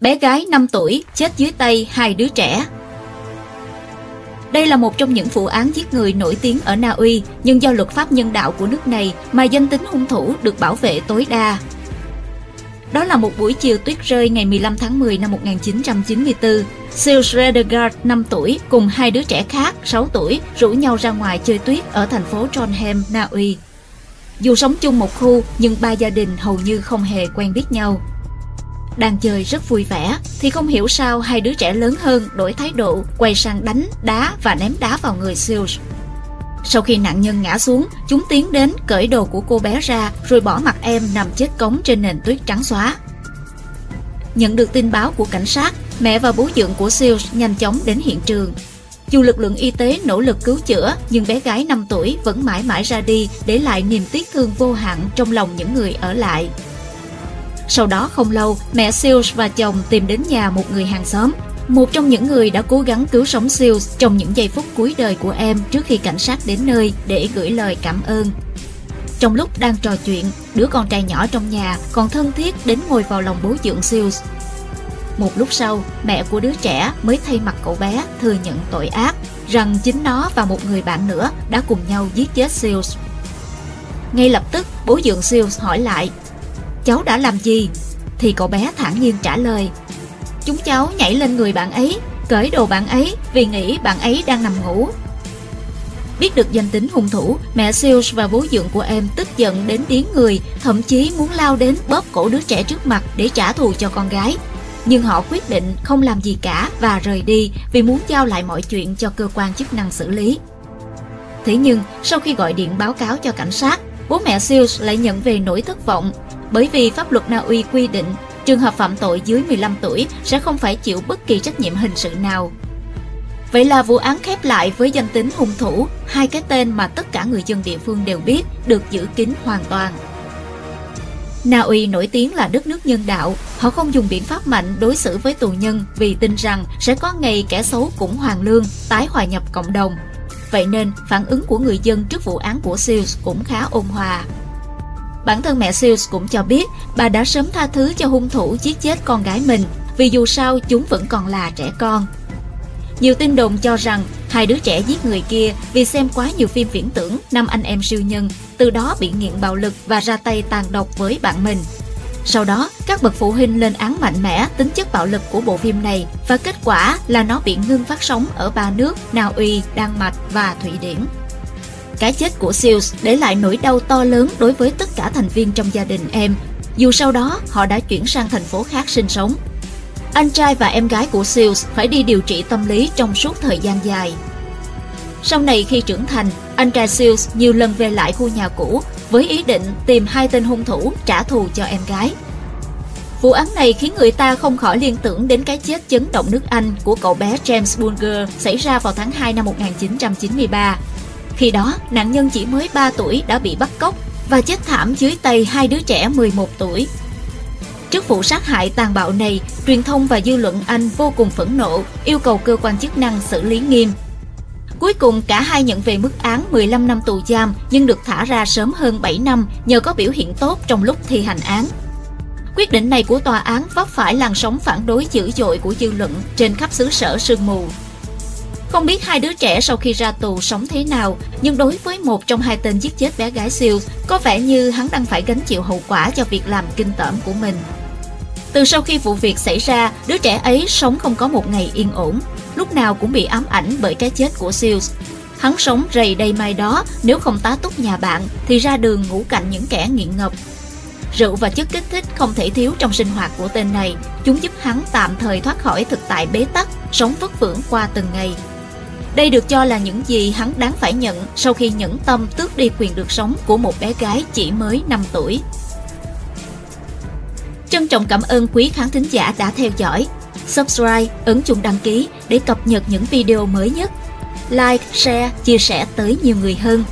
Bé gái 5 tuổi chết dưới tay hai đứa trẻ. Đây là một trong những vụ án giết người nổi tiếng ở Na Uy, nhưng do luật pháp nhân đạo của nước này mà danh tính hung thủ được bảo vệ tối đa. Đó là một buổi chiều tuyết rơi ngày 15 tháng 10 năm 1994. Seal Schredegaard, 5 tuổi, cùng hai đứa trẻ khác, 6 tuổi, rủ nhau ra ngoài chơi tuyết ở thành phố Trondheim, Na Uy. Dù sống chung một khu, nhưng ba gia đình hầu như không hề quen biết nhau. Đang chơi rất vui vẻ, thì không hiểu sao hai đứa trẻ lớn hơn đổi thái độ, quay sang đánh, đá và ném đá vào người Seals. Sau khi nạn nhân ngã xuống, chúng tiến đến cởi đồ của cô bé ra rồi bỏ mặt em nằm chết cống trên nền tuyết trắng xóa. Nhận được tin báo của cảnh sát, mẹ và bố dưỡng của Seals nhanh chóng đến hiện trường. Dù lực lượng y tế nỗ lực cứu chữa, nhưng bé gái 5 tuổi vẫn mãi mãi ra đi để lại niềm tiếc thương vô hạn trong lòng những người ở lại. Sau đó không lâu, mẹ seals và chồng tìm đến nhà một người hàng xóm. Một trong những người đã cố gắng cứu sống seals trong những giây phút cuối đời của em trước khi cảnh sát đến nơi để gửi lời cảm ơn. Trong lúc đang trò chuyện, đứa con trai nhỏ trong nhà còn thân thiết đến ngồi vào lòng bố dưỡng Seals. Một lúc sau, mẹ của đứa trẻ mới thay mặt cậu bé thừa nhận tội ác rằng chính nó và một người bạn nữa đã cùng nhau giết chết seals Ngay lập tức, bố dưỡng Seals hỏi lại cháu đã làm gì? Thì cậu bé thản nhiên trả lời, Chúng cháu nhảy lên người bạn ấy, Cởi đồ bạn ấy Vì nghĩ bạn ấy đang nằm ngủ. Biết được danh tính hung thủ, Mẹ Seals và bố dượng của em tức giận đến điếng người, Thậm chí muốn lao đến bóp cổ đứa trẻ trước mặt Để trả thù cho con gái. Nhưng họ quyết định không làm gì cả Và rời đi Vì muốn giao lại mọi chuyện cho cơ quan chức năng xử lý. Thế nhưng, sau khi gọi điện báo cáo cho cảnh sát, Bố mẹ Seals lại nhận về nỗi thất vọng bởi vì pháp luật Na Uy quy định trường hợp phạm tội dưới 15 tuổi sẽ không phải chịu bất kỳ trách nhiệm hình sự nào. Vậy là vụ án khép lại với danh tính hung thủ, hai cái tên mà tất cả người dân địa phương đều biết được giữ kín hoàn toàn. Na Uy nổi tiếng là đất nước nhân đạo, họ không dùng biện pháp mạnh đối xử với tù nhân vì tin rằng sẽ có ngày kẻ xấu cũng hoàn lương, tái hòa nhập cộng đồng. Vậy nên, phản ứng của người dân trước vụ án của Seals cũng khá ôn hòa. Bản thân mẹ Seals cũng cho biết bà đã sớm tha thứ cho hung thủ giết chết con gái mình vì dù sao chúng vẫn còn là trẻ con. Nhiều tin đồn cho rằng hai đứa trẻ giết người kia vì xem quá nhiều phim viễn tưởng năm anh em siêu nhân, từ đó bị nghiện bạo lực và ra tay tàn độc với bạn mình. Sau đó, các bậc phụ huynh lên án mạnh mẽ tính chất bạo lực của bộ phim này và kết quả là nó bị ngưng phát sóng ở ba nước Na Uy, Đan Mạch và Thụy Điển. Cái chết của Seals để lại nỗi đau to lớn đối với tất cả thành viên trong gia đình em, dù sau đó họ đã chuyển sang thành phố khác sinh sống. Anh trai và em gái của Seals phải đi điều trị tâm lý trong suốt thời gian dài. Sau này khi trưởng thành, anh trai Seals nhiều lần về lại khu nhà cũ với ý định tìm hai tên hung thủ trả thù cho em gái. Vụ án này khiến người ta không khỏi liên tưởng đến cái chết chấn động nước Anh của cậu bé James Bulger xảy ra vào tháng 2 năm 1993. Khi đó, nạn nhân chỉ mới 3 tuổi đã bị bắt cóc và chết thảm dưới tay hai đứa trẻ 11 tuổi. Trước vụ sát hại tàn bạo này, truyền thông và dư luận Anh vô cùng phẫn nộ, yêu cầu cơ quan chức năng xử lý nghiêm. Cuối cùng cả hai nhận về mức án 15 năm tù giam nhưng được thả ra sớm hơn 7 năm nhờ có biểu hiện tốt trong lúc thi hành án. Quyết định này của tòa án vấp phải làn sóng phản đối dữ dội của dư luận trên khắp xứ sở sương mù. Không biết hai đứa trẻ sau khi ra tù sống thế nào, nhưng đối với một trong hai tên giết chết bé gái siêu, có vẻ như hắn đang phải gánh chịu hậu quả cho việc làm kinh tởm của mình. Từ sau khi vụ việc xảy ra, đứa trẻ ấy sống không có một ngày yên ổn, lúc nào cũng bị ám ảnh bởi cái chết của Seals. Hắn sống rầy đầy mai đó, nếu không tá túc nhà bạn thì ra đường ngủ cạnh những kẻ nghiện ngập. Rượu và chất kích thích không thể thiếu trong sinh hoạt của tên này, chúng giúp hắn tạm thời thoát khỏi thực tại bế tắc, sống vất vưởng qua từng ngày. Đây được cho là những gì hắn đáng phải nhận sau khi nhẫn tâm tước đi quyền được sống của một bé gái chỉ mới 5 tuổi. Trân trọng cảm ơn quý khán thính giả đã theo dõi. Subscribe, ấn chuông đăng ký để cập nhật những video mới nhất. Like, share, chia sẻ tới nhiều người hơn.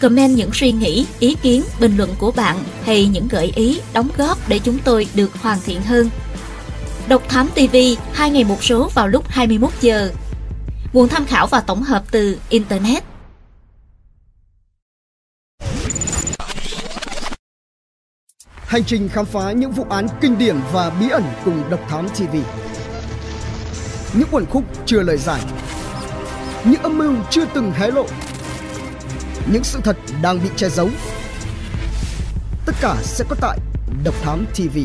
Comment những suy nghĩ, ý kiến, bình luận của bạn hay những gợi ý, đóng góp để chúng tôi được hoàn thiện hơn. Độc Thám TV, hai ngày một số vào lúc 21 giờ Nguồn tham khảo và tổng hợp từ Internet Hành trình khám phá những vụ án kinh điển và bí ẩn cùng Độc Thám TV. Những quần khúc chưa lời giải. Những âm mưu chưa từng hé lộ. Những sự thật đang bị che giấu. Tất cả sẽ có tại Độc Thám TV.